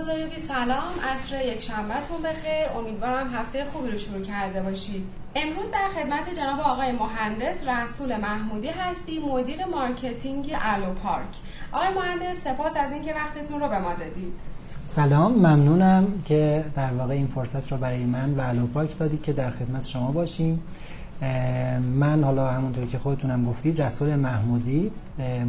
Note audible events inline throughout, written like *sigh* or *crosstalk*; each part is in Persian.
بازاریابی سلام. عصر یک شنبهتون بخیر. امیدوارم هفته خوبی رو شروع کرده باشید. امروز در خدمت جناب آقای مهندس رسول محمودی هستیم مدیر marketing الو پارک. آقای مهندس سپاس از اینکه وقتتون رو به ما دادید. سلام ممنونم که در واقع این فرصت رو برای من و الو پارک دادید که در خدمت شما باشیم. من حالا همونطور که خودتونم گفتید رسول محمودی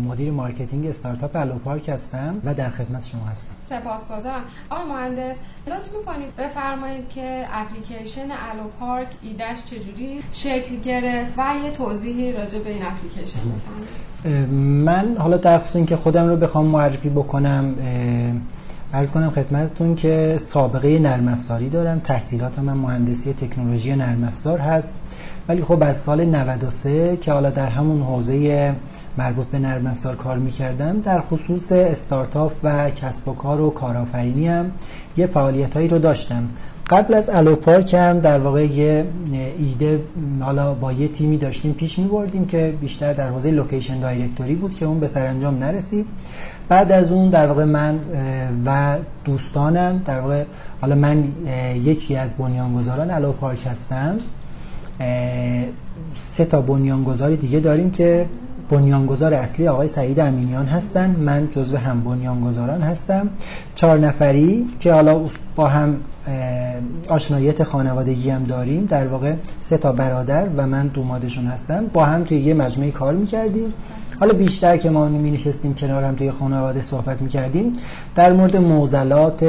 مدیر marketing استارتاپ الو پارک هستم و در خدمت شما هستم. سپاسگزارم. آقای مهندس لطف می‌کنید بفرمایید که اپلیکیشن الو پارک ایدهش چجوری شکل گرفت و یه توضیحی راجع به این اپلیکیشن بفرمایید. من حالا در خصوص اینکه خودم رو بخوام معرفی بکنم عرض کنم خدمتتون که سابقه نرم افزاری دارم. تحصیلات من مهندسی تکنولوژی نرم افزار هست. ولی خب از سال 93 که حالا در همون حوزه مربوط به نرم افزار کار می‌کردم در خصوص استارتاپ و کسب و کار و کارآفرینی هم یه فعالیت هایی رو داشتم. قبل از الو پارک هم در واقع یه ایده حالا با یه تیمی داشتیم پیش می بردیم که بیشتر در حوزه لوکیشن دایرکتوری بود که اون به سرانجام نرسید. بعد از اون در واقع من و دوستانم در واقع حالا من یکی از بنیانگذاران الو پارک هستم. سه تا بنیانگذاری دیگه داریم که بنیانگذار اصلی آقای سعید امینیان هستن. من جزو هم بنیانگذاران هستم. چهار نفری که حالا با هم آشنایت خانوادگی هم داریم. در واقع سه تا برادر و من دومادشون هستم. با هم توی یه مجموعه کار می‌کردیم. حالا بیشتر که ما می نشستیم کنار هم توی خانواده صحبت می کردیم در مورد موزلات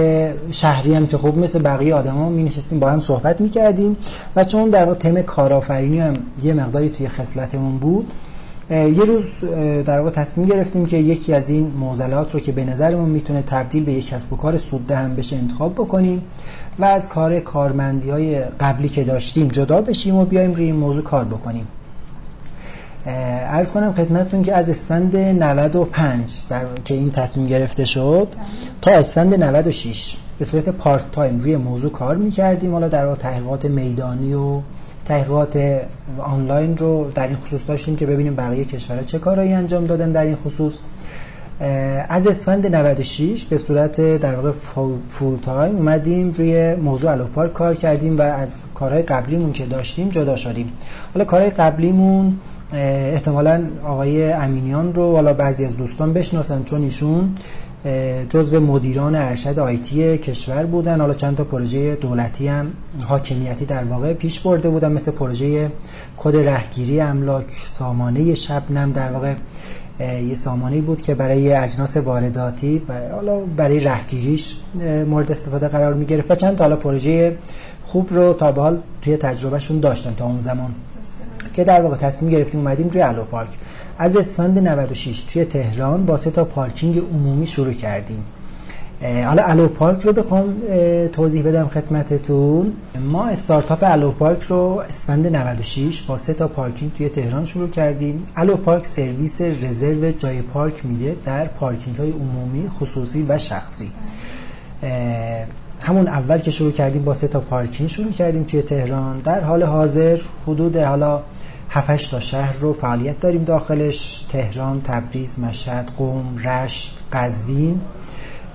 شهری هم که خوب مثل بقیه آدما می نشستیم با هم صحبت می کردیم و چون در تم کارآفرینی هم یه مقداری توی خصلتمون بود یه روز در واقع تصمیم گرفتیم که یکی از این موزلات رو که به نظرمون می‌تونه تبدیل به یک کسب و کار سوده هم بشه انتخاب بکنیم و از کار کارمندی های قبلی که داشتیم جدا بشیم و بیایم روی این موضوع کار بکنیم. ارز کنم خدمتتون که از اسفند 95 در که این تصمیم گرفته شد تا اسفند 96 به صورت part time روی موضوع کار می‌کردیم. حالا در تحقیقات میدانی و تحقیقات آنلاین رو در این خصوص داشتیم که ببینیم بقیه کشورها چه کارهایی انجام دادن در این خصوص. از اسفند 96 به صورت در واقع full time اومدیم روی موضوع الوپارک کار کردیم و از کارهای قبلیمون که داشتیم جدا شدیم. حالا کارهای قبلیمون احتمالا آقای امینیان رو حالا بعضی از دوستان بشناسن چون ایشون جزو مدیران ارشد آیتی کشور بودن. حالا چند تا پروژه دولتی هم حاکمیتی در واقع پیش برده بودن مثل پروژه کد رهگیری املاک سامانه شبنم در واقع یه سامانه بود که برای اجناس وارداتی برای حالا برای رهگیریش مورد استفاده قرار می گرفت و چند تا حالا پروژه خوب رو تا به حال توی تجربهشون داشتن تا اون زمان. که در واقع تصمیم گرفتیم اومدیم روی الو پارک. از اسفند 96 توی تهران با سه تا پارکینگ عمومی شروع کردیم. حالا الو پارک رو بخوام توضیح بدم خدمتتون. ما استارتاپ الو پارک رو اسفند 96 با سه تا پارکینگ توی تهران شروع کردیم. الو پارک سرویس رزرو جای پارک میده در پارکینگ های عمومی خصوصی و شخصی. همون اول که شروع کردیم با سه تا پارکینگ شروع کردیم توی تهران. در حال حاضر حدود حالا 7 تا شهر رو فعالیت داریم داخلش. تهران، تبریز، مشهد، قم، رشت، قزوین.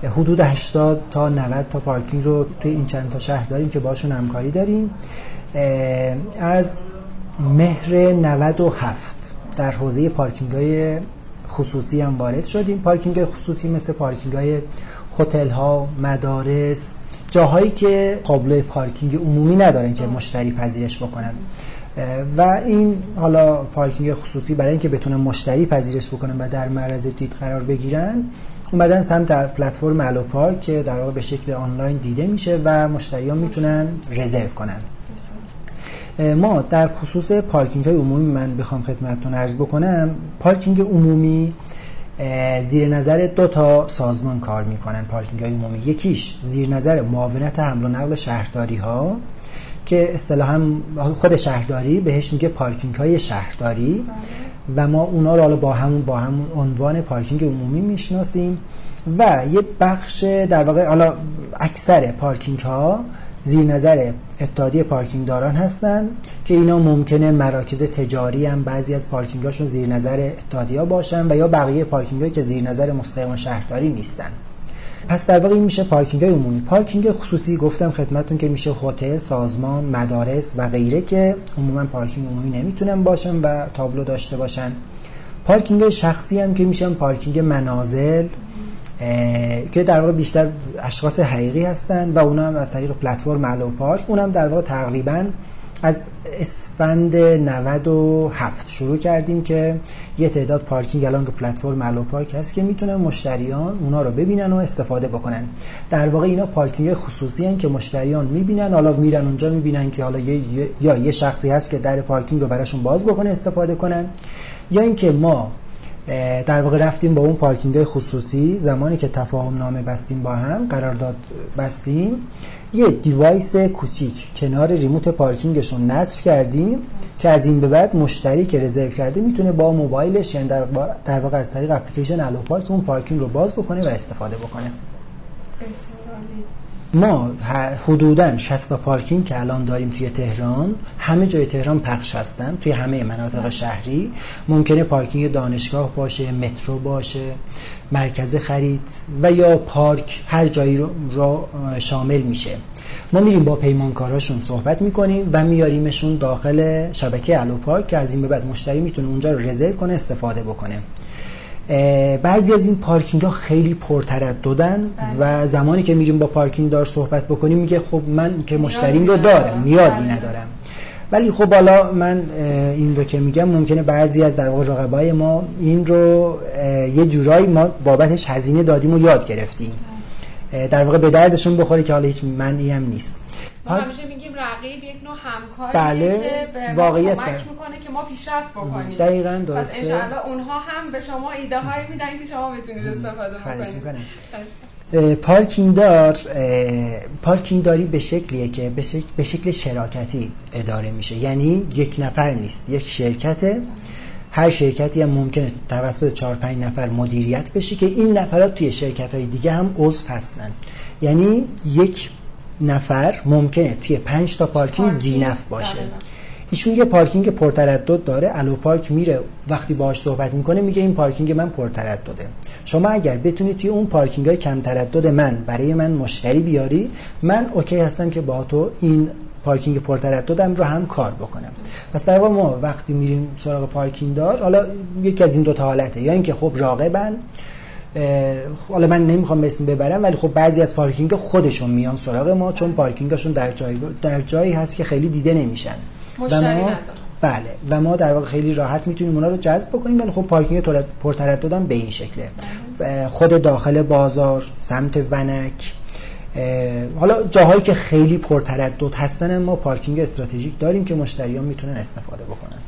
حدود 80 تا 90 تا پارکینگ رو توی این چند تا شهر داریم که باشون همکاری داریم. از مهر 97 در حوزه پارکینگ های خصوصی هم وارد شدیم. پارکینگ خصوصی مثل پارکینگ های هتل ها مدارس جاهایی که قابل پارکینگ عمومی ندارن که مشتری پذیرش بکنن. و این حالا پارکینگ خصوصی برای اینکه بتونن مشتری پذیرش بکنن و در معرض دید قرار بگیرن اومدن سمت در پلتفرم الو پارک که در واقع به شکل آنلاین دیده میشه و مشتریان می‌تونن رزرو کنن. ما در خصوص پارکینگ های عمومی من بخوام خدمتتون عرض بکنم پارکینگ عمومی زیر نظر دو تا سازمان کار می‌کنن پارکینگ های عمومی. یکیش زیر نظر معاونت حمل و نقل شهرداری ها که اصطلاحا خود شهرداری بهش میگه پارکینگ های شهرداری و ما اونا رو حالا با همون با همون عنوان پارکینگ عمومی می‌شناسیم. و یه بخش در واقع حالا اکثر پارکینگ ها زیر نظر اتحادیه پارکینگ داران هستن که اینا ممکنه مراکز تجاری هم بعضی از پارکینگ هاشون زیر نظر اتحادیه باشن و یا بقیه پارکینگ که زیر نظر مستقیم شهرداری نیستن. پس در واقع این میشه پارکینگ های عمومی. پارکینگ خصوصی گفتم خدمتون که میشه هتل سازمان مدارس و غیره که عموما پارکینگ عمومی نمی‌تونن باشن و تابلو داشته باشن. پارکینگ شخصی هم که میشن پارکینگ منازل که در واقع بیشتر اشخاص حقیقی هستن و اونا هم از طریق پلتفرم الو پارک اونم در واقع تقریبا از اسفند 97 شروع کردیم که یه تعداد پارکینگ الان رو پلتفرم الو پارک هست که می‌تونن مشتریان اونا رو ببینن و استفاده بکنن. در واقع اینا پارکینگ خصوصی هن که مشتریان می‌بینن حالا میرن اونجا می‌بینن که حالا یه یا یه شخصی هست که در پارکینگ رو براشون باز بکنه استفاده کنن. یا اینکه ما در واقع رفتیم با اون پارکینگ خصوصی زمانی که تفاهم نامه بستیم با هم قرارداد بستیم یه device کوچیک کنار remote پارکینگشون نصب کردیم که از این به بعد مشتری که رزرو کرده می‌تونه با موبایلش یعنی در واقع از طریق اپلیکیشن الو پارک اون پارکینگ رو باز بکنه و استفاده بکنه. ما حدودا 60 پارکینگ که الان داریم توی تهران همه جای تهران پخش هستن توی همه مناطق شهری. ممکنه پارکینگ دانشگاه باشه مترو باشه. مرکز خرید و یا پارک هر جایی رو شامل میشه. ما میریم با پیمانکاراشون صحبت می‌کنیم و میاریمشون داخل شبکه الو پارک که از این به بعد مشتری می‌تونه اونجا رو رزرو کنه استفاده بکنه. بعضی از این پارکینگ ها خیلی پرترددن و زمانی که میریم با پارکینگ دار صحبت بکنیم میگه خب من که مشتریم رو دارم نیازی بله. ندارم. ولی خب حالا من این رو که میگم ممکنه بعضی از در واقع رقبای ما این رو یه جورایی ما بابتش هزینه دادیم و یاد گرفتیم. در واقع به دردشون بخوره که حالا هیچ منعی هم نیست. ما همیشه میگیم رقیب یک نوع همکاری بله که به واقعیت کمک می‌کنه که ما پیشرفت بکنیم. دقیقاً درسته. پس ان اونها هم به شما ایده هایی میدن که شما بتونید استفاده بکنید. پارکینگ دار پارکینگ داری به شکلیه که به شکل شراکتی اداره میشه. یعنی یک نفر نیست یک شرکته هر شرکتی هم ممکنه توسط 4 5 نفر مدیریت بشه که این نفرات توی شرکت های دیگه هم عضو هستن. یعنی یک نفر ممکنه توی 5 تا پارکینگ ذینفع باشه. ایشون یه پارکینگ پرتردد داره الو پارک میره وقتی باهاش صحبت می‌کنه میگه این پارکینگ من پرتردده شما اگر بتونید توی اون پارکینگ های کم تردد من برای من مشتری بیاری من OK هستم که با تو این پارکینگ پرترددم رو هم کار بکنم. پس در ما وقتی میریم سراغ پارکینگ دار حالا یکی از این دو تا حالته. یا اینکه خب راغبن حالا من نمی‌خوام اسم ببرم ولی خب بعضی از پارکینگ خودشون میان سراغ ما چون پارکینگشون در جای در جایی هست که خیلی دیده نمیشن. مشتری ما بله. و ما در واقع خیلی راحت می‌تونیم اونا رو جذب بکنیم. ولی خب پارکینگ پرترددم به این شکله. خود داخل بازار سمت ونک. حالا جاهایی که خیلی پرتردد هستن ما پارکینگ استراتژیک داریم که مشتریان می‌تونن استفاده بکنن.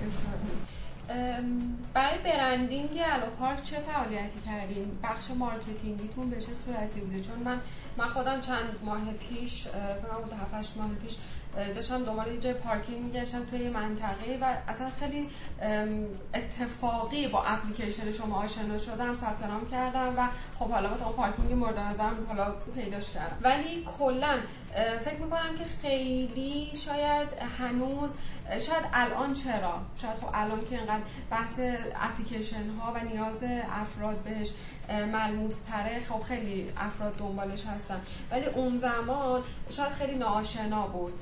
برای branding الو پارک چه فعالیتی کردین؟ بخش marketing یتون به چه صورتی بوده؟ چون من من خودم چند ماه پیش فکر کنم 7 ماه پیش داشتم دنبال یه جای پارکینگ میگشتم توی منطقه و اصلا خیلی اتفاقی با اپلیکیشن شما آشنا شدم ثبت نام کردم و خب حالا مثلا پارکینگ مورد نظرم حالا پیداش کردم. ولی کلا فکر می‌کنم که خیلی شاید هنوز شاید الان چرا؟ شاید خب الان که اینقدر بحث اپلیکیشن ها و نیاز افراد بهش ملموس تره خب خیلی افراد دنبالش هستن. ولی اون زمان شاید خیلی ناآشنا بود.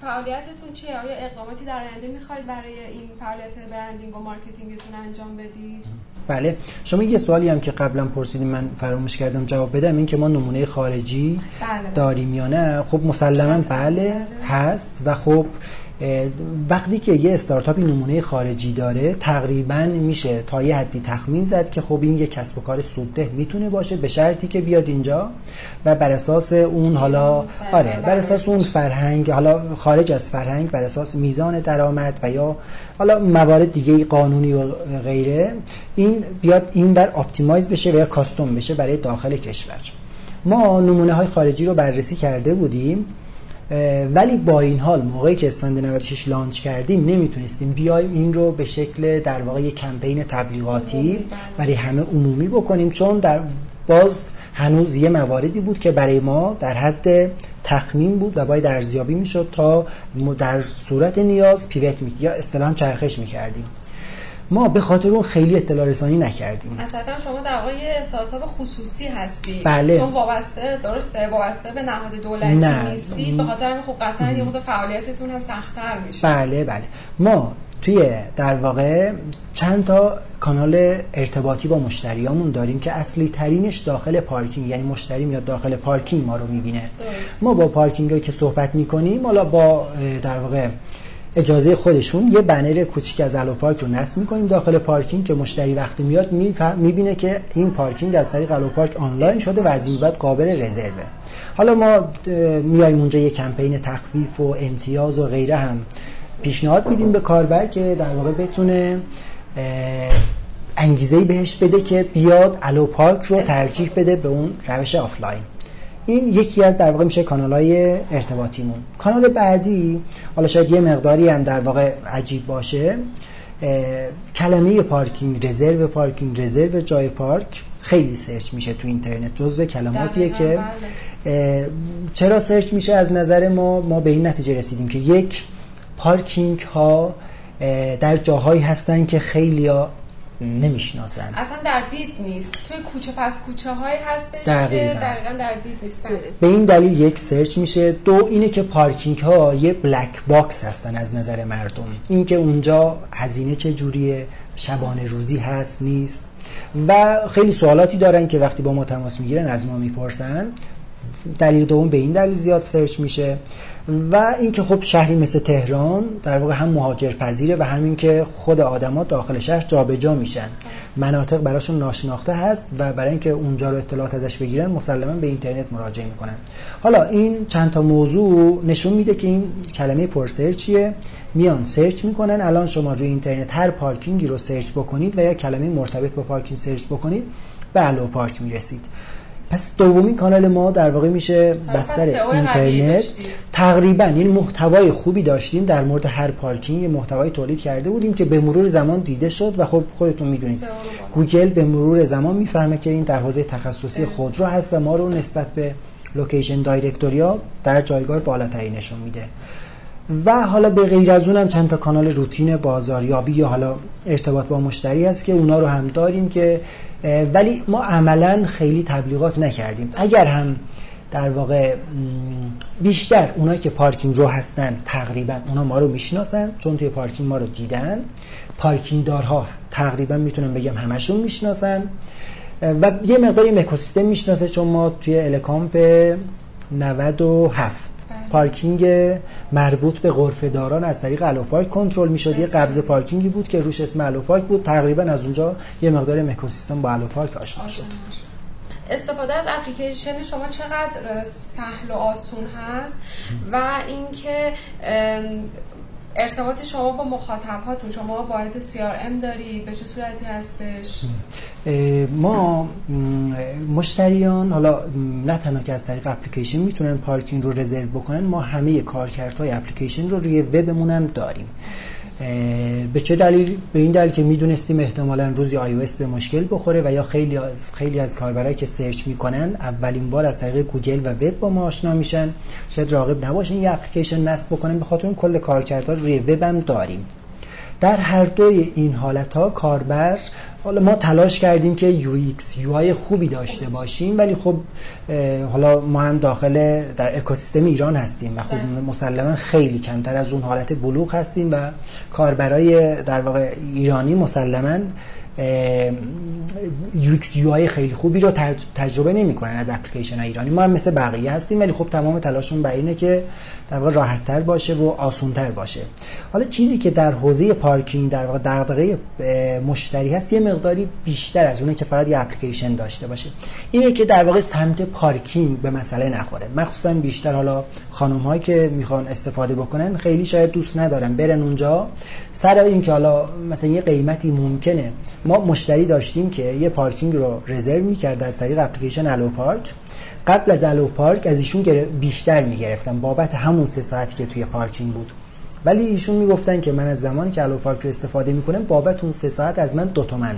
فعالیتتون چیه؟ آیا اقداماتی در آینده می‌خواید برای این فعالیت branding و marketing تون انجام بدید؟ بله. شما یه سوالی هم که قبلا پرسیدید من فراموش کردم جواب بدم این که ما نمونه خارجی بله. داریم یا نه. خب مسلما بله هست. و خب وقتی که یه استارتاپی نمونه خارجی داره تقریبا میشه تا یه حدی تخمین زد که خب این یه کسب و کار سودده می‌تونه باشه به شرطی که بیاد اینجا و بر اساس اون حالا آره بر اساس اون فرهنگ حالا خارج از فرهنگ بر اساس میزان درآمد و یا حالا موارد دیگه قانونی و غیره این بیاد این بر optimize بشه و یا custom بشه برای داخل کشور. ما نمونه های خارجی رو بررسی کرده بودیم. ولی با این حال موقعی که اسفند 96 لانچ کردیم نمی‌تونستیم بیایم این رو به شکل در واقع یک کمپین تبلیغاتی برای همه عمومی بکنیم چون در باز هنوز یه مواردی بود که برای ما در حد تخمین بود و باید ارزیابی می‌شد تا در صورت نیاز پیوت می یا اصطلاحا چرخش می‌کردیم. ما به خاطر اون خیلی اطلاع رسانی نکردیم اصلا شما در واقع یه استارتاپ خصوصی هستی بله. چون وابسته درسته وابسته به نهاد دولتی نه. نیستید به خاطر همین خب قطعا یه مقدار فعالیتتون هم سخت‌تر میشه بله بله ما توی در واقع چند تا کانال ارتباطی با مشتریامون داریم که اصلی ترینش داخل پارکینگ یعنی مشتری میاد داخل پارکینگ ما رو می‌بینه درست. ما با پارکینگ هایی که صحبت می‌کنیم حالا با در واقع اجازه خودشون یه بنر کوچیک از الو پارک رو نصب می‌کنیم داخل پارکینگ که مشتری وقتی میاد می‌بینه که این پارکینگ از طریق الو پارک آنلاین شده و از این بعد قابل رزروه. حالا ما میایم اونجا یه کمپین تخفیف و امتیاز و غیره هم پیشنهاد میدیم به کاربر که در واقع بتونه انگیزه بهش بده که بیاد الو پارک رو ترجیح بده به اون روش آفلاین. این یکی از در واقع میشه کانال های ارتباطیمون. کانال بعدی حالا شاید یه مقداری هم در واقع عجیب باشه کلمه پارکینگ رزرو پارکینگ رزرو جای پارک. خیلی search میشه تو اینترنت جزو کلماتیه که چرا search میشه از نظر ما؟ ما به این نتیجه رسیدیم که یک پارکینگ ها در جاهایی هستن که خیلی ها نمی‌شناسن اصلا در دید نیست. توی کوچه پس کوچه های هستش دقیقاً. که دقیقا. در دید نیست. بله. به این دلیل یک search میشه. دو اینه که پارکینگ ها یه black box هستن از نظر مردم. اینکه اونجا هزینه چه جوریه شبانه روزی هست نیست. و خیلی سوالاتی دارن که وقتی با ما تماس می‌گیرن از ما می‌پرسن. دلیل دوم به این دلیل زیاد search میشه. و اینکه خب شهری مثل تهران در واقع هم مهاجر پذیره و همین که خود آدما داخل شهر جابجا میشن. مناطق براشون ناشناخته هست و برای اینکه اونجا رو اطلاعات ازش بگیرن مسلما به اینترنت مراجعه می‌کنن. حالا این چند تا موضوع نشون میده که این کلمه پرسرچیه میان search می‌کنن. الان شما روی اینترنت هر پارکینگی رو search بکنید و یا کلمه مرتبط با پارکینگ search بکنید به پارک می‌رسید. پس دومین کانال ما در واقع میشه پس بستر اینترنت. تقریبا یعنی محتوای خوبی داشتیم. در مورد هر پارکینگ محتوای تولید کرده بودیم که به مرور زمان دیده شد و خب خودتون می‌دونید. گوگل به مرور زمان می‌فهمه که این در حوزه تخصصی خودرو هست و ما رو نسبت به location directory ا در جایگاه بالاتری نشون میده. و حالا به غیر از اونم چند تا کانال روتین بازاریابی یا حالا ارتباط با مشتری هست که اونا رو هم داریم که ولی ما عملا خیلی تبلیغات نکردیم اگر هم در واقع بیشتر اونایی که پارکینگ رو هستن تقریبا اونا ما رو می‌شناسن چون توی پارکینگ ما رو دیدن پارکینگ دارها تقریبا می‌تونم بگم همشون می‌شناسن و یه مقداری اکوسیستم می‌شناسه چون ما توی الکامپ 97 بله. پارکینگ مربوط به غرفه داران از طریق پارک کنترل می‌شد. یه قبض پارکینگی بود که روش اسم پارک بود. تقریبا از اونجا یه مقدار اکوسیستم با الو پارک آشنا شد. استفاده از اپلیکیشن شما چقدر سهل و آسون هست؟ و اینکه ارتباط شما با مخاطباتون شما واحد CRM دارید به چه صورتی هستش؟ ما مشتریان حالا نه تنها که از طریق اپلیکیشن می‌تونن پارکینگ رو رزرو بکنن ما همه کارکردهای اپلیکیشن رو روی وبمون هم داریم. به چه دلیل؟ به این دلیل که می‌دونستیم احتمالا روزی iOS به مشکل بخوره و یا خیلی از خیلی از کاربرایی که search می‌کنن اولین بار از طریق گوگل و وب با ما آشنا میشن. شاید راغب نباشن یه اپلیکیشن نصب بکنن به خاطر اون کل کارکردها رو روی وب هم داریم. در هر دوی این حالت ها کاربر حالا ما تلاش کردیم که UX UI خوبی داشته باشیم ولی خب حالا ما هم داخل در اکوسیستم ایران هستیم و خب بله. مسلما خیلی کمتر از اون حالت بلوغ هستیم و کاربرای در واقع ایرانی مسلما UX UI خیلی خوبی رو تج- تجربه نمی‌کنن از اپلیکیشن ایرانی ما هم مثل بقیه هستیم ولی خب تمام تلاشون بر اینه که در واقع راحت تر باشه و آسون تر باشه. حالا چیزی که در حوزه پارکینگ در واقع دغدغه مشتری هست یه مقداری بیشتر از اونه که فقط یه اپلیکیشن داشته باشه. اینه که در واقع سمت پارکینگ به مسئله نخوره. مخصوصا بیشتر حالا خانم هایی که می‌خوان استفاده بکنن خیلی شاید دوست ندارن برن اونجا. سر این که حالا مثلا یه قیمتی ممکنه. ما مشتری داشتیم که یه پارکینگ رو رزرو می‌کرد از طریق اپلیکیشن الو پارک قبل از الو پارک از ایشون بیشتر می‌گرفتم بابت همون سه ساعتی که توی پارکینگ بود. ولی ایشون می‌گفتن که من از زمانی که الو پارک رو استفاده می‌کنم بابت اون سه ساعت از من دو تومن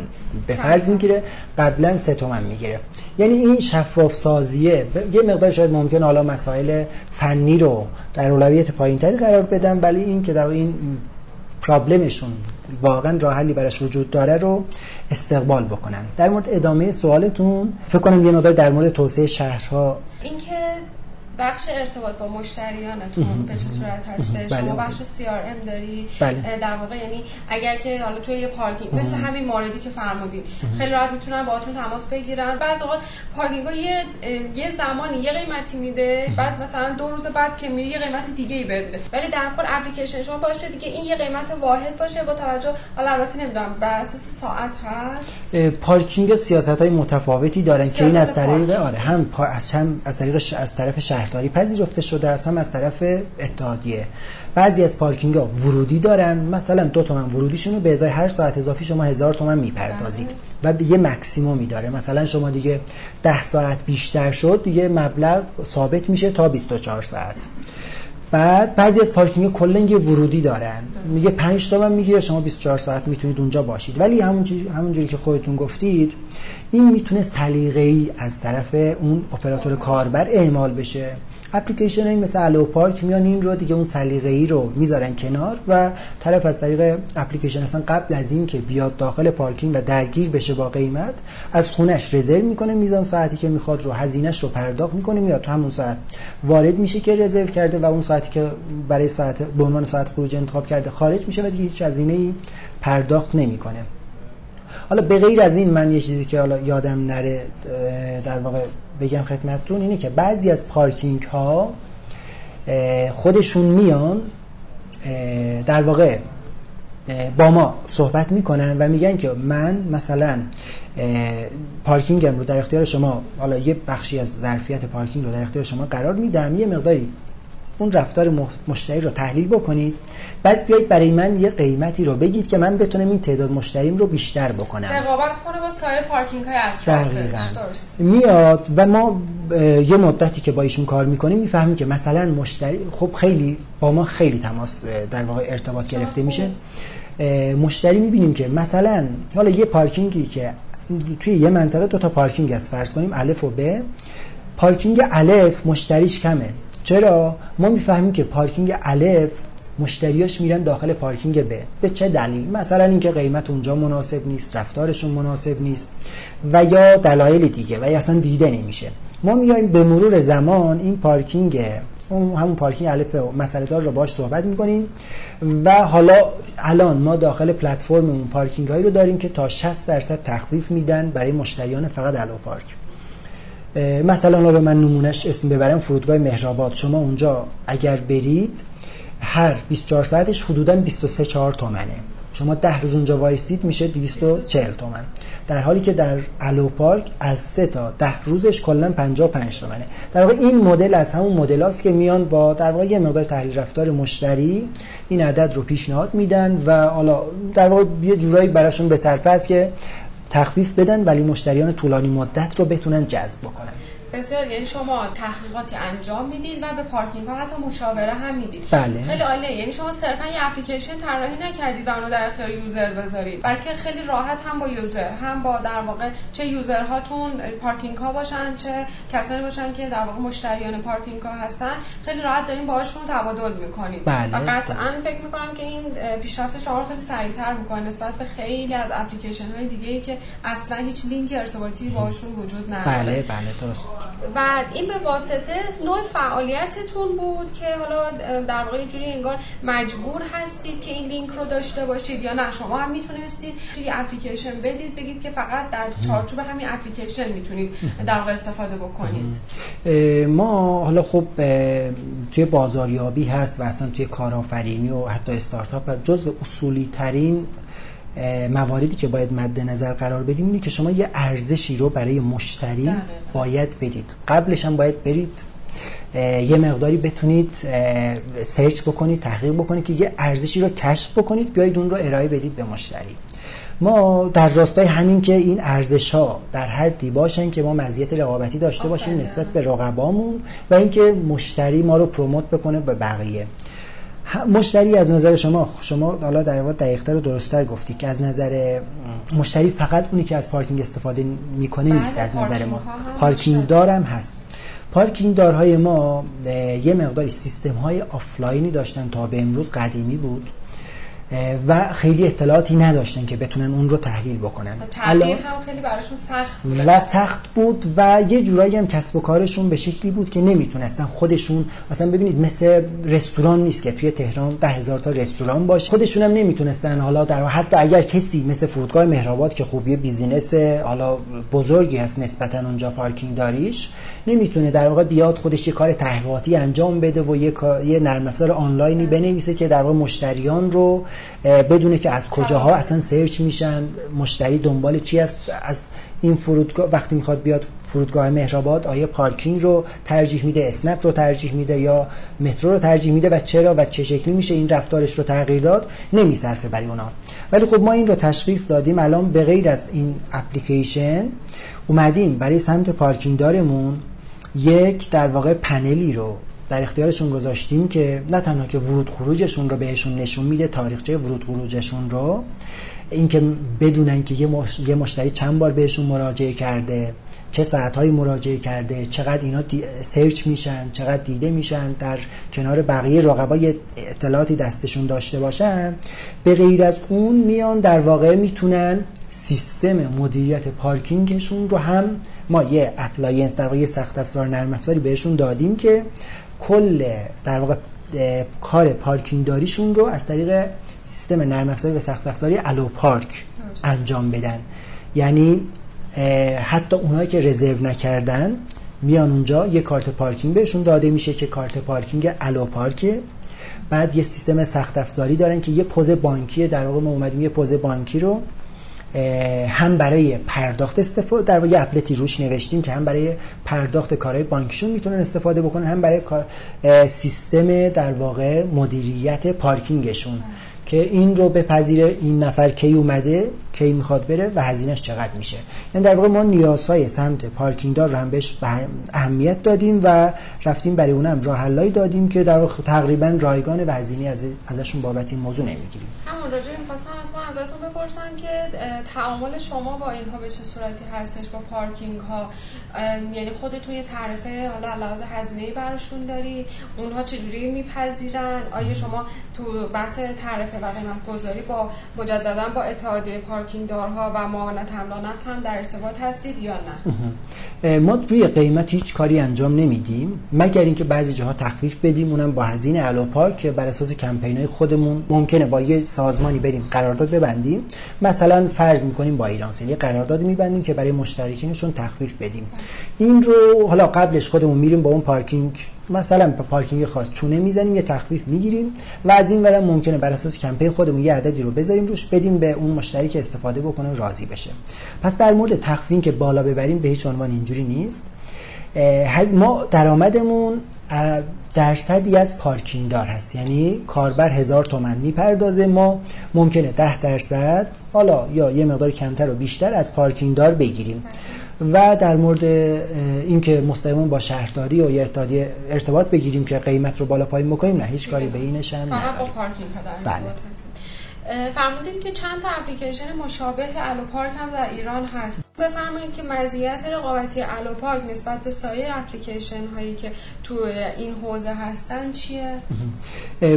به فرض می‌گیره. قبلا سه تومن می‌گیره. یعنی این شفاف سازیه یه مقدار شاید ممکن حالا مسائل فنی رو در اولویت پایینتری قرار بدم ولی این که در این پرابلمشون واقعا راه حلی براش وجود داره رو استقبال بکنن. در مورد ادامه سوالتون فکر کنم یه مقدار در مورد توسعه شهرها اینکه بخش ارتباط با مشتریانتون به چه صورت هسته بله، شما. بخش CRM داری؟ بله. در واقع یعنی اگر که حالا توی یه پارکینگ مثل همین موردی که فرمودین. خیلی راحت می‌تونن باهاتون تماس بگیرن. بعض اوقات پارکینگ ها یه یه زمانی یه قیمتی میده بعد مثلا دو روز بعد که میری یه قیمت دیگه ای بده ولی در کل اپلیکیشن شما باشه دیگه این یه قیمت واحد باشه با توجه حالا البته نمی‌دونم بر اساس ساعت هست؟ پارکینگ سیاست های متفاوتی دارن که این از طریق. آره هم از هم از طریق ش- از طرف شهرداری پذیرفته شده است هم از طرف اتحادیه. بعضی از پارکینگ ها ورودی دارن مثلا دو تومن ورودیشون رو به ازای هر ساعت اضافی شما هزار تومن می‌پردازید و به یه مکسیمومی داره مثلا شما دیگه ده ساعت بیشتر شد دیگه مبلغ ثابت میشه تا 24 ساعت. بعد بعضی از پارکینگ کلا یه ورودی دارن. میگه 5 تومن می‌گیره شما 24 ساعت می‌تونید اونجا باشید. ولی همون همونجوری که خودتون گفتید این می‌تونه سلیقه‌ای از طرف اون اپراتور کاربر اعمال بشه. اپلیکیشن های مثل الو پارک میان این رو دیگه اون سلیقه‌ای رو می‌ذارن کنار و طرف از طریق اپلیکیشن اصلا قبل از این که بیاد داخل پارکینگ و درگیر بشه با قیمت از خونش رزرو می‌کنه میزان ساعتی که می‌خواد رو هزینهش رو پرداخت می‌کنه میاد همون ساعت. وارد میشه که رزرو کرده و اون ساعتی که برای ساعت به عنوان ساعت خروج انتخاب کرده خارج میشه و دیگه هیچ هزینه ای پرداخت نمی‌کنه. حالا به غیر از این من یه چیزی که حالا یادم نره در واقع بگم خدمتتون اینه که بعضی از پارکینگ ها خودشون میان در واقع با ما صحبت می‌کنن و میگن که من مثلا پارکینگم رو در اختیار شما حالا یه بخشی از ظرفیت پارکینگ رو در اختیار شما قرار میدم یه مقداری اون رفتار مشتری رو تحلیل بکنید بعد بیایید برای من یه قیمتی رو بگید که من بتونم این تعداد مشتریم رو بیشتر بکنم. رقابت کنه با سایر پارکینگ های. اطرافش درست. میاد و ما یه مدتی که با ایشون کار می‌کنیم می‌فهمیم که مثلا مشتری خب خیلی با ما خیلی تماس در واقع ارتباط گرفته خوب. میشه مشتری می‌بینیم که مثلا حالا یه پارکینگی که توی یه منطقه دو تا پارکینگ هست فرض کنیم الف و ب. پارکینگ الف مشتریش کمه. چرا؟ ما می‌فهمیم که پارکینگ الف مشتریاش میرن داخل پارکینگ ب. به چه دلیل؟ مثلا اینکه قیمت اونجا مناسب نیست رفتارشون مناسب نیست و یا دلایل دیگه و یا اصلا دیده نمیشه. ما میایم به مرور زمان این پارکینگ اون همون پارکینگ الف مسئله دار رو باش صحبت می‌کنیم و حالا الان ما داخل پلتفرم اون پارکینگ هایی رو داریم که تا 60 درصد تخفیف میدن برای مشتریان فقط الو پارک. مثلا حالا من نمونهش اسم ببرم فرودگاه مهرآباد. شما اونجا اگر برید هر 24 ساعتش حدودا 23 4 تومنه. شما ده روز اونجا وایستید میشه 240 تومن. در حالی که در الو پارک از 3 تا 10 روزش کلا 55 تومنه. در واقع این مدل از همون مدل هاست که میان با در واقع یه مقدار تحلیل رفتار مشتری این عدد رو پیشنهاد میدن و حالا در واقع یه جورایی براشون به صرفه است که تخفیف بدن ولی مشتریان طولانی مدت رو بتونن جذب بکنن. بسیار یعنی شما تحقیقاتی انجام می‌دید و به پارکینگ ها حتی مشاوره هم می‌دید. بله. خیلی عالیه. یعنی شما صرفا یه اپلیکیشن طراحی نکردید و اونو در اختیار user بذارید. بلکه خیلی راحت هم با user هم با در واقع چه user هاتون پارکینگ ها باشن چه کسانی باشن که در واقع مشتریان پارکینگ ها هستن خیلی راحت دارین باهاشون تبادل می‌کنید. بله. و قطعا فکر می‌کنم که این پیشرفت شما رو خیلی سریعتر می‌کنه نسبت به خیلی از اپلیکیشن های دیگه ای که اصلا هیچ لینک ارتباطی باشون وجود نداره. بله بله درست. و این به واسطه نوع فعالیتتون بود که حالا در واقع جوری انگار مجبور هستید که این لینک رو داشته باشید یا نه؟ شما هم می‌تونستید یه اپلیکیشن بدید بگید که فقط در چارچوب همین اپلیکیشن می‌تونید در واقع استفاده بکنید. ما حالا خب توی بازاریابی هست و اصلا توی کارآفرینی و حتی استارتاپ جز اصولی ترین مواردی که باید مد نظر قرار بدیم اینه که شما یه ارزشی رو برای مشتری دقیقاً. باید بدید قبلش هم باید برید یه مقداری بتونید سرچ بکنید تحقیق بکنید که یه ارزشی رو کشف بکنید بیایید اون رو ارائه بدید به مشتری ما در راستای همین که این ارزش ها در حدی باشن که ما مزیت رقابتی داشته باشیم. نسبت به رقبامون و اینکه مشتری ما رو promote بکنه به بقیه مشتری از نظر شما شما حالا در واقع دقیقتر و درستتر گفتی که از نظر مشتری فقط اونی که از پارکینگ استفاده می‌کنه بله، نیست از نظر ما. پارکینگ. دارم هست. پارکینگ دارهای ما یه مقداری سیستم های آفلاینی داشتن تا به امروز قدیمی بود. و خیلی اطلاعاتی نداشتن که بتونن اون رو تحلیل بکنن. تغییر هم خیلی براشون سخت بود. و سخت بود و یه جورایی هم کسب و کارشون به شکلی بود که نمی‌تونستن خودشون مثلا ببینید مثل رستوران نیست که توی تهران ده هزار تا رستوران باشه. خودشون هم نمی‌تونستن. حالا در حتی اگر کسی مثل فرودگاه مهرآباد که خوبی business حالا بزرگی هست نسبتا اونجا پارکینگ داریش نمی‌تونه در واقع بیاد خودش یه کار تحقیقاتی انجام بده و یه, یه نرم افزار آنلاینی بنویسه که در واقع مشتریان رو بدونه که از کجاها اصلا search میشن مشتری دنبال چی است از این فرودگاه وقتی می‌خواد بیاد فرودگاه مهرآباد آیا پارکینگ رو ترجیح میده اسنپ رو ترجیح میده یا مترو رو ترجیح میده و چرا و چه شکلی میشه این رفتارش رو تغییر داد؟ نمیصرفه برای اونا. ولی خب ما این رو تشخیص دادیم الان به غیر از این اپلیکیشن اومدیم برای سمت پارکینگ دارمون یک در واقع پنلی رو در اختیارشون گذاشتیم که نه تنها که ورود خروجشون رو بهشون نشون میده تاریخچه ورود خروجشون رو اینکه بدونن که یه مشتری چند بار بهشون مراجعه کرده چه ساعتهایی مراجعه کرده چقدر اینا search میشن چقدر دیده میشن در کنار بقیه رقبا یه اطلاعاتی دستشون داشته باشن به غیر از اون میان در واقع می‌تونن سیستم مدیریت پارکینگشون رو هم ما یه appliance در واقع سخت افزار نرم افزاری بهشون دادیم که کل در واقع کار پارکینگ داریشون رو از طریق سیستم نرم افزاری و سخت افزاری الو پارک انجام بدن. یعنی حتی اونایی که رزرو نکردن میان اونجا یه کارت پارکینگ بهشون داده میشه که کارت پارکینگ الو پارکه. بعد یه سیستم سخت افزاری دارن که یه پوز بانکی در واقع ما اومدیم یه پوز بانکی رو هم برای پرداخت استفاده در واقع applet ی روش نوشتیم که هم برای پرداخت کارهای بانکیشون می‌تونن استفاده بکنن هم برای سیستم در واقع مدیریت پارکینگشون که این رو بپذیره این نفر کی اومده کی می‌خواد بره و هزینهش چقدر میشه. یعنی در واقع ما نیازهای سمت پارکینگ دار رو هم بهش اهمیت دادیم و رفتیم برای اونم راه حلایی دادیم که در واقع تقریبا رایگان و هزینه از ازشون بابت این موضوع نمی‌گیریم. همون راجع می‌خواستم ازتون بپرسم که تعامل شما با اینها به چه صورتی هستش با پارکینگ ها یعنی خودتون یه تعرفه حالا لحاظ هزینه‌ای براشون داری اونها چجوری میپذیرن؟ آیا شما تو بحث تعرفه و قیمت گذاری با مجددا با اتحادیه دارها و معاونت حمل هم در ارتباط هستید یا نه؟ ما روی قیمت هیچ کاری انجام نمیدیم مگر اینکه بعضی جاها تخفیف بدیم اونم با هزینه الو پارک که بر اساس کمپین های خودمون ممکنه با یه سازمانی بریم قرارداد ببندیم. مثلا فرض می‌کنیم با ایرانسل یه قرارداد میبندیم که برای مشترکینشون تخفیف بدیم. این رو حالا قبلش خودمون میریم با اون پارکینگ مثلا به پارکینگ خاص چونه می‌زنیم یه تخفیف می‌گیریم و از این ورم ممکنه بر اساس کمپین خودمون یه عددی رو بذاریم روش بدیم به اون مشتری که استفاده بکنه راضی بشه. پس در مورد تخفیف که بالا ببریم به هیچ عنوان اینجوری نیست. ما درآمدمون درصدی از پارکینگ دار هست. یعنی کاربر هزار تومن می‌پردازه ما ممکنه ده درصد حالا یا یه مقدار کمتر و بیشتر از پارکینگ دار بگیریم. و در مورد اینکه مستقیما با شهرداری و یا ارتباط بگیریم که قیمت رو بالا پایین بکنیم نه هیچ کاری به اینش هم فقط با پارکینگ بله. فرمودید که چند تا اپلیکیشن مشابه الو پارک هم در ایران هست. بفرمایید که مزیت رقابتی الو پارک نسبت به سایر اپلیکیشن هایی که تو این حوزه هستن چیه؟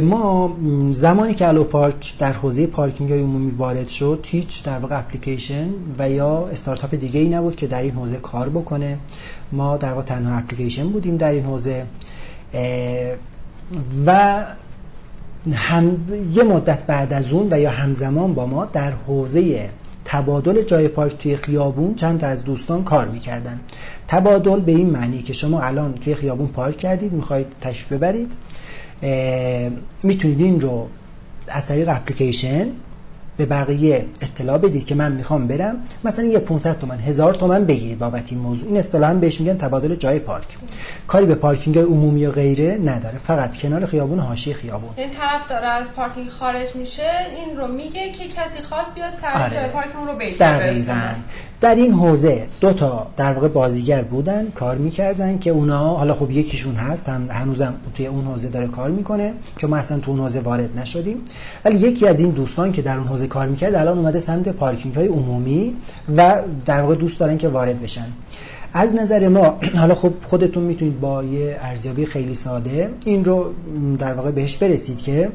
ما زمانی که الو پارک در حوزه پارکینگ های عمومی وارد شد هیچ در واقع اپلیکیشن و یا استارتاپ دیگه ای نبود که در این حوزه کار بکنه. ما در واقع تنها اپلیکیشن بودیم در این حوزه. و هم یه مدت بعد از اون و یا همزمان با ما در حوزه تبادل جای پارک توی خیابون چند تا از دوستان کار می‌کردن. تبادل به این معنی که شما الان توی خیابون پارک کردید می‌خواید تشریف ببرید می‌تونید این رو از طریق اپلیکیشن به بقیه اطلاع بدید که من می‌خوام برم. مثلا یه 500 تومن هزار تومن بگیرید بابت این موضوع. این اصطلاحا بهش میگن تبادل جای پارک. کاری به پارکینگ عمومی و غیره نداره. فقط کنار خیابون حاشیه خیابون. این طرف داره از پارکینگ خارج میشه. این رو میگه که کسی خاص بیاد سر آره. جای پارک اون رو بگیره در این حوزه دو تا در واقع بازیگر بودن کار می‌کردن که اونا حالا خب یکیشون هست هم هنوزم توی اون حوزه داره کار می‌کنه که ما اصلا تو اون حوزه وارد نشدیم. ولی یکی از این دوستان که در اون حوزه کار می‌کرد الان اومده سمت پارکینگ های عمومی و در واقع دوست دارن که وارد بشن. از نظر ما *clears throat* حالا خب خودتون می‌تونید با یه ارزیابی خیلی ساده این رو در واقع بهش برسید که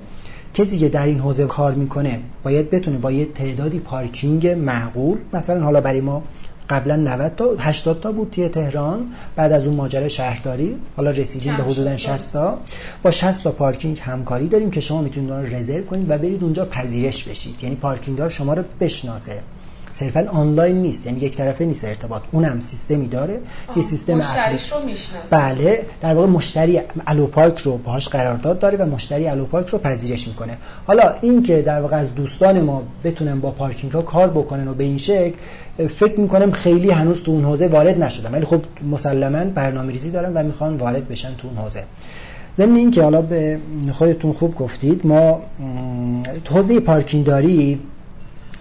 کسی که در این حوزه کار می‌کنه باید بتونه با یه تعدادی پارکینگ معقول مثلا حالا برای ما قبلا 90 تا 80 تا بود توی تهران بعد از اون ماجرا شهرداری حالا رسیدیم به حدودا 60 تا. با 60 تا پارکینگ همکاری داریم که شما می‌تونید اون رو رزرو کنید و برید اونجا پذیرش بشید. یعنی پارکینگ دار شما رو بشناسه. صرفا آنلاین نیست. یعنی یک طرفه نیست ارتباط. اونم سیستمی داره که سیستم مشتریش رو می‌شناسه. بله در واقع مشتری الو پارک رو باهاش قرارداد داره و مشتری الو پارک رو پذیرش می‌کنه. حالا این که در واقع از دوستان ما بتونن با پارکینگ ها کار بکنن و به این شکل فکر می‌کنم خیلی هنوز تو اون حوزه وارد نشدن. ولی خب مسلما برنامه ریزی دارن و می‌خوان وارد بشن تو اون حوزه. ضمن این که حالا به خودتون خوب گفتید ما حوزه پارکینگ داری؟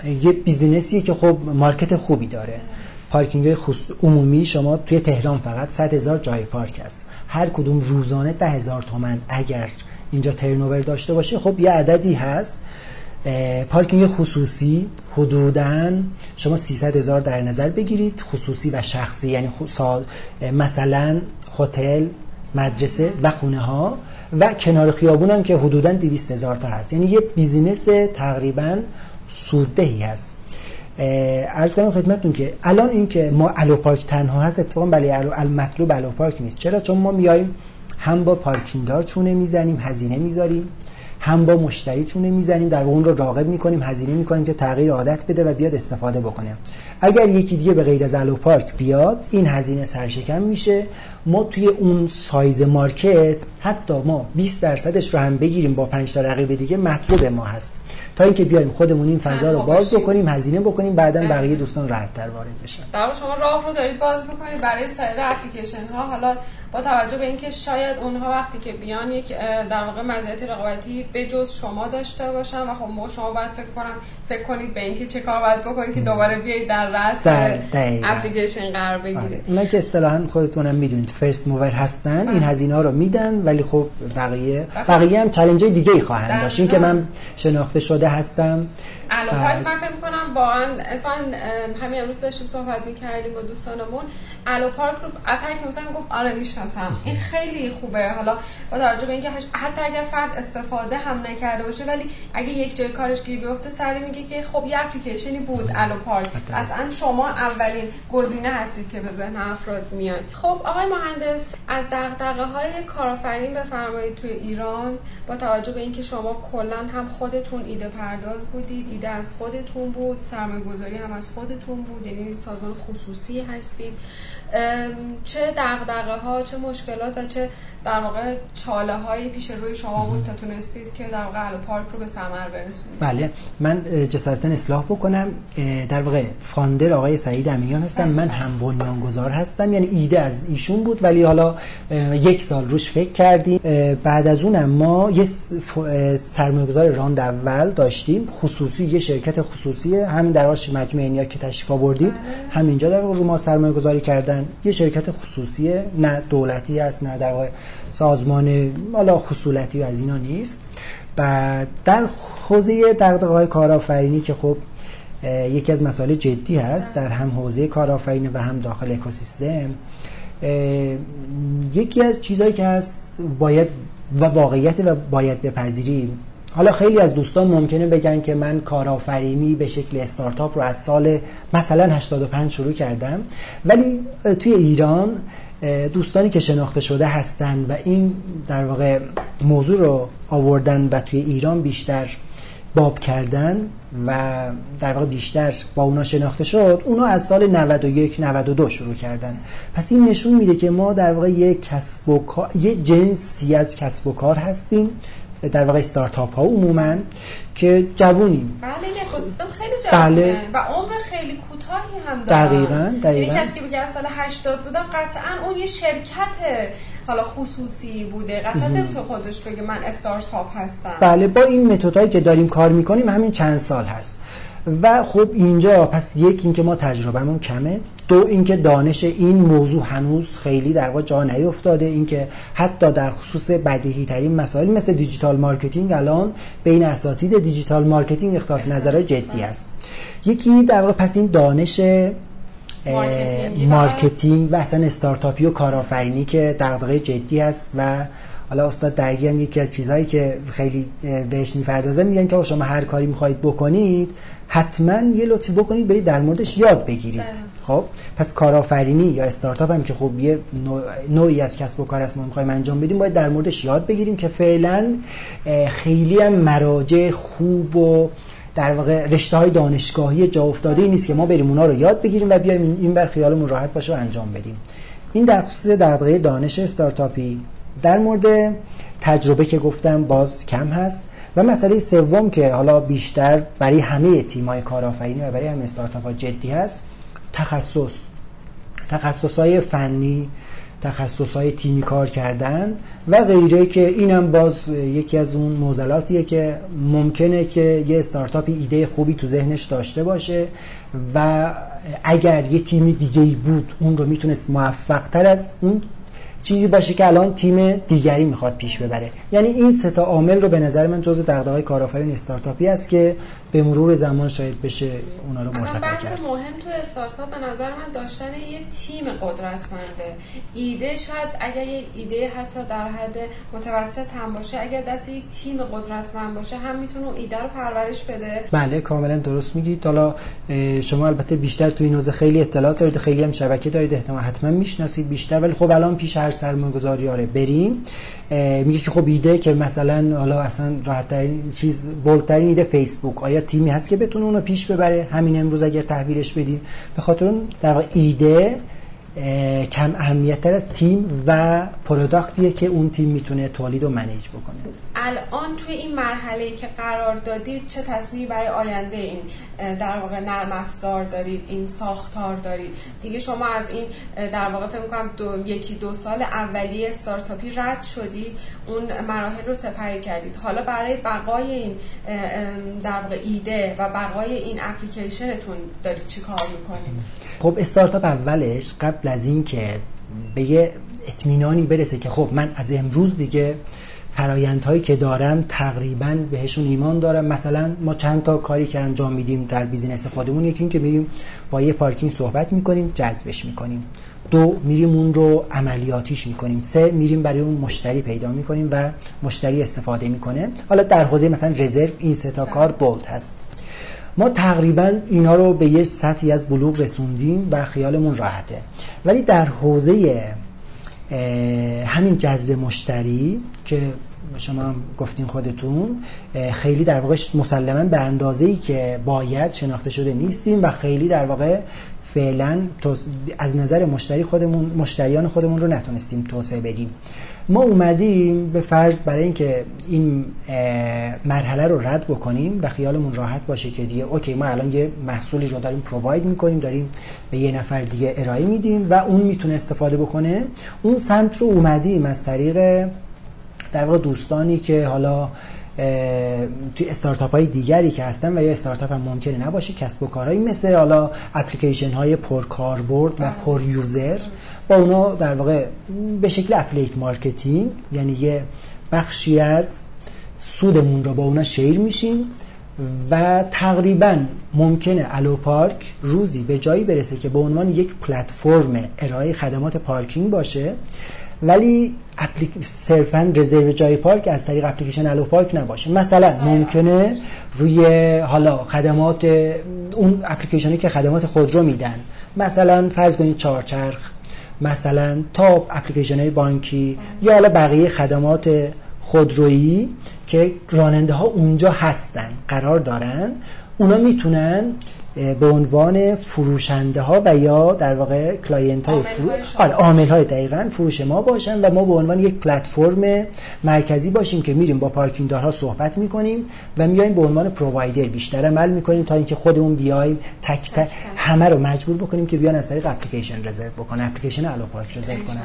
یه business یه که خب market خوبی داره. پارکینگ عمومی شما توی تهران فقط 100 هزار جای پارک هست. هر کدوم روزانه ده هزار تومن اگر اینجا turnover داشته باشه خب یه عددی هست. پارکینگ خصوصی حدودا شما 300 هزار در نظر بگیرید خصوصی و شخصی یعنی مثلا هتل مدرسه و خونه ها و کنار خیابون هم که حدودا 200 هزار تا هست. یعنی یه business تقریبا سوددهی هست. عرض کنم خدمتتون که الان این که ما الو پارک تنها هست اتفاقا بله مطلوب الو پارک نیست. چرا؟ چون ما میایم هم با پارکینگدار چونه می‌زنیم هزینه می‌ذاریم هم با مشتری چونه می‌زنیم در اون رو راقب می‌کنیم هزینه می‌کنیم که تغییر عادت بده و بیاد استفاده بکنه. اگر یکی دیگه به غیر از الو پارک بیاد این هزینه سرشکم میشه. ما توی اون سایز مارکت حتی ما 20 درصدش رو هم بگیریم با 5 تا رقیب دیگه مطلوب ما هست. تا اینکه بیایم خودمون این فضا رو باز بکنیم هزینه بکنیم بعدا بقیه دوستان راحت تر وارد بشن. در شما راه رو دارید باز بکنید برای سایر اپلیکیشن ها حالا با توجه به اینکه شاید اونها وقتی که بیان یک در واقع مزیت رقابتی به جز شما داشته باشن و خب شما باید فکر کنم فکر کنید به اینکه چه کار باید بکنید که دوباره بیایید در رأس اپلیکیشن قرار بگیرید. آره. که اصطلاحا خودتونم می‌دونید فرست موور هستن این هزینه رو میدن ولی خب بقیه بقیه هم چالش دیگه ای خواهند داشت. این که من شناخته شده هستم. الان من فکر می‌کنم واقعا همین امروز داشتیم صحبت می‌کردیم با دوستانمون. الو پارک رو از هر کی گفت آره می‌شناسم. این خیلی خوبه. حالا با توجه به اینکه حتی اگر فرد استفاده هم نکرده باشه ولی اگه یک جای کارش گیر بیفته سری میگه که خب یه اپلیکیشنی بود الو پارک. اصلا شما اولین گزینه هستید که به ذهن افراد میاد. خب آقای مهندس از دغدغه های کارآفرین بفرمایید توی ایران. با توجه به اینکه شما کلا هم خودتون ایده پرداز بودید ایده از خودتون بود سرمایه گذاری هم از خودتون بود یعنی سازمان خصوصی هستید. چه دغدغه ها چه مشکلات و چه در واقع چاله هایی پیش روی شما بود تا تونستید که در واقع پارک رو به ثمر برسونید؟ بله. من جسارتا اصلاح بکنم. در واقع فاندر آقای سعید امینیان هستم. من هم بنیانگذار هستم. یعنی ایده از ایشون بود ولی حالا یک سال روش فکر کردیم. بعد از اونم ما یه سرمایه‌گذار راند اول داشتیم. خصوصی یه شرکت خصوصی همین در واقع مجموعه اینیا که تشریف آوردید. بله. همینجا در واقع رو ما سرمایه گذاری کردن یه شرکت خصوصیه نه دولتی است نه در سازمان حالا خصولتی و از اینا نیست. و در حوزه دغدغه‌های کارآفرینی که خب یکی از مسائل جدی هست در هم حوزه کارآفرینی و هم داخل اکوسیستم یکی از چیزهایی که هست باید و واقعیت و باید بپذیریم حالا خیلی از دوستان ممکنه بگن که من کارآفرینی به شکل استارتاپ رو از سال مثلا 85 شروع کردم. ولی توی ایران دوستانی که شناخته شده هستند و این در واقع موضوع رو آوردن و توی ایران بیشتر باب کردن و در واقع بیشتر با اونا شناخته شد اونا از سال 91 92 شروع کردن. پس این نشون میده که ما در واقع یک کسب و کار یه جنسی از کسب و کار هستیم در واقع استارتاپ ها عموما که جوونیم. بله این اکوسیستم خیلی جوونه. بله. و عمر خیلی کوتاهی هم داره. دقیقاً دقیقاً. یعنی کسی که بگه از سال 80 بودم قطعا اون یه شرکت حالا خصوصی بوده. قطعا نمی‌تونه خودش بگه من استارتاپ هستم. بله با این متدهایی که داریم کار می‌کنیم همین چند سال هست. و خب اینجا پس یک اینکه ما تجربهمون کمه دو اینکه دانش این موضوع هنوز خیلی در واقع جا نیفتاده اینکه حتی در خصوص بدیهی ترین مسائل مثل digital marketing الان بین اساتید digital marketing اختلاف نظر جدی است. یکی در واقع پس این دانش marketing. و اصلا استارتاپی و کارآفرینی که دغدغه جدی است و حالا استاد درگی هم یکی از چیزهایی که خیلی بهش می‌پردازه میگن که شما هر کاری می‌خواهید بکنید حتما یه لطفی بکنید برید در موردش یاد بگیرید. بله. خب پس کارآفرینی یا استارتاپ هم که خب یه نوعی از کسب و کار است ما می‌خوایم انجام بدیم باید در موردش یاد بگیریم که فعلا خیلی هم مراجع خوب و در واقع رشته های دانشگاهی جا افتاده نیست که ما بریم اونا رو یاد بگیریم و بیایم این بر خیالمون راحت باشه و انجام بدیم. این در خصوص دغدغه دانش استارتاپی. در مورد تجربه که گفتم باز کم هست. و مسئله سوم که حالا بیشتر برای همه تیمای کارآفرینی و برای همه استارتاپ ها جدی هست تخصص. تخصص های فنی تخصص های تیمی کار کردن و غیره که اینم باز یکی از اون موزلاتیه که ممکنه که یه استارتاپی ایده خوبی تو ذهنش داشته باشه و اگر یه تیمی دیگه ای بود اون رو می‌تونست موفق تر از اون چیزی باشه که الان تیم دیگری می‌خواد پیش ببره. یعنی این سه تا عامل رو به نظر من جزء دغدغه‌های کارآفرین استارتاپی است که به مرور زمان شاید بشه اونا رو مرتفع بحث مهم تو استارتاپ به نظر من داشتن یه تیم قدرتمنده. ایده شاید اگر یه ایده حتی در حد متوسط هم باشه اگر دست یک تیم قدرتمند باشه هم می‌تونه اون ایده رو پرورش بده. بله کاملا درست میگید. حالا شما البته بیشتر تو این حوزه خیلی اطلاعات دارید خیلی هم شبکه دارید احتمال حتما می‌شناسید بیشتر ولی خب الان پیش هر سرمایه‌گذاری آره بریم. میگه که خب ایده که مثلا حالا اصلا راحت ترین چیز بولترین ایده فیسبوک. آیا تیمی هست که بتونه اونو پیش ببره همین امروز اگر تحویلش بدیم به خاطر اون در واقع ایده کم اهمیت تر از تیم و پروداکتیه که اون تیم می‌تونه تولید و منیج بکنه. الان توی این مرحله که قرار دادید چه تصمیمی برای آینده این در واقع نرم افزار دارید این ساختار دارید؟ دیگه شما از این در واقع فکر می‌کنم دو، یکی دو سال اولیه استارتاپی رد شدید اون مراحل رو سپری کردید. حالا برای بقای این در واقع ایده و بقای این اپلیکیشنتون دارید چی کار می‌کنید؟ خب استارتاپ اولش قبل از این که به یه اطمینانی برسه که خب من از امروز دیگه فرایندهایی که دارم تقریبا بهشون ایمان دارم. مثلا ما چند تا کاری که انجام میدیم در business خودمون یکی این که میریم با یه پارکینگ صحبت می‌کنیم جذبش می‌کنیم. دو میریم اون رو عملیاتیش می‌کنیم. سه میریم برای اون مشتری پیدا می‌کنیم و مشتری استفاده می‌کنه. حالا در حوزه مثلا رزرو این سه تا کار بولد هست. ما تقریبا اینا رو به یه سطحی از بلوغ رسوندیم و خیالمون راحته. ولی در حوزه همین جذب مشتری که شما هم گفتین خودتون خیلی در واقع مسلما به اندازه ای که باید شناخته شده نیستیم و خیلی در واقع فعلا از نظر مشتری خودمون مشتریان خودمون رو نتونستیم توسعه بدیم. ما اومدیم به فرض برای اینکه این مرحله رو رد بکنیم و خیالمون راحت باشه که دیگه okay ما الان یه محصولی رو داریم provide می‌کنیم داریم به یه نفر دیگه ارائه میدیم و اون می‌تونه استفاده بکنه. اون سمت رو اومدیم از طریق در واقع دوستانی که حالا توی استارتاپ های دیگری که هستن و یا استارتاپ هم ممکنه نباشه کسب و کارهایی مثل حالا اپلیکیشن های پر کاربرد و پر user. با اونا در واقع به شکل affiliate marketing یعنی یه بخشی از سودمون رو با اونا share میشیم و تقریبا ممکنه الو پارک روزی به جایی برسه که به عنوان یک پلتفرم ارائه خدمات پارکینگ باشه ولی اپلیک... صرفا رزرو جای پارک از طریق اپلیکیشن الو پارک نباشه. مثلا ممکنه روی حالا خدمات اون اپلیکیشنی که خدمات خودرو میدن. مثلا فرض کنید چهارچرخ. مثلا تاپ اپلیکیشن های بانکی یا حالا بقیه خدمات خودرویی که راننده ها اونجا هستن قرار دارن اونا می‌تونن به عنوان فروشنده ها و یا در واقع client های فروش آره عامل های دقیقا فروش ما باشن و ما به عنوان یک پلتفرم مرکزی باشیم که میریم با پارکینگ دارها صحبت می‌کنیم و میایم به عنوان پرووایدر بیشتر عمل می‌کنیم تا اینکه خودمون بیایم تک تک همه رو مجبور بکنیم که بیان از طریق اپلیکیشن رزرو بکنن اپلیکیشن الو پارک رزرو کنن.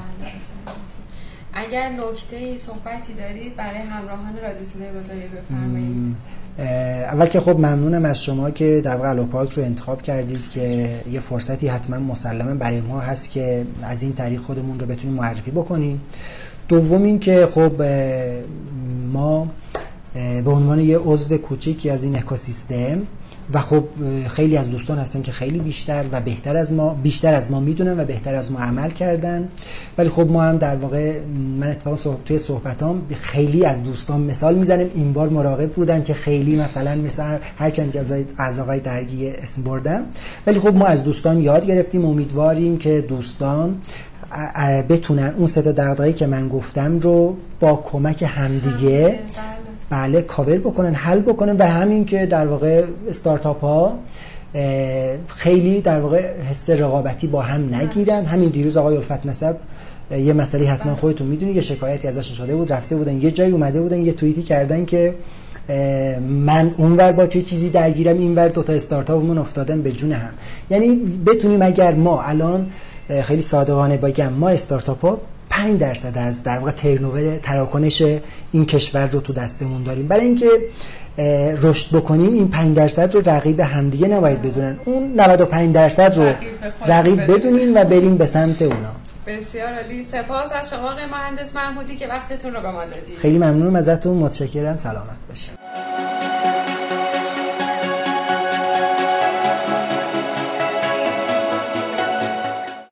اگر نکته صحبتی دارید برای همراهان رادیو گذاری بفرمایید. اول که خب ممنونم از شما که در واقع پارک رو انتخاب کردید که یه فرصتی حتما مسلما برای ما هست که از این طریق خودمون رو بتونیم معرفی بکنیم. دوم این که خب ما به عنوان یه عضو کوچیکی از این اکوسیستم و خب خیلی از دوستان هستن که خیلی بیشتر و بهتر از ما بیشتر از ما می‌دونن و بهتر از ما عمل کردن. ولی خب ما هم در واقع من اتفاقا صحبت توی صحبتام خیلی از دوستان مثال می‌زنم. این بار مراقب بودن که خیلی مثلا مثلا هر که از آقای درگی اسم بردم. ولی خب ما از دوستان یاد گرفتیم. امیدواریم که دوستان بتونن اون سه تا که من گفتم رو با کمک همدیگه بله. بله کاور بکنن حل بکنن و همین که در واقع استارتاپ ها خیلی در واقع حس رقابتی با هم نگیرن همین دیروز آقای الفت نسب یه مسئله حتما بله. خودتون می‌دونید یه شکایتی ازش شده بود رفته بودن یه جایی اومده بودن یه توییتی کردن که من اونور با چه چیزی درگیرم اینور دوتا استارتاپمون افتادن به جون هم یعنی بتونیم اگر ما الان خیلی صادقانه بگم ما استارتاپ ها 5 درصد از در واقع ترنوور تراکنش این کشور رو تو دستمون داریم. برای اینکه رشد بکنیم این 5 درصد رو رقیب همدیگه نباید بدونن. اون 95 درصد رو رقیب بدونیم و بریم به سمت اونا. بسیار عالی. سپاس از شما آقای مهندس محمودی که وقتتون رو به ما دادید. خیلی ممنونم ازتون. متشکرم. سلامت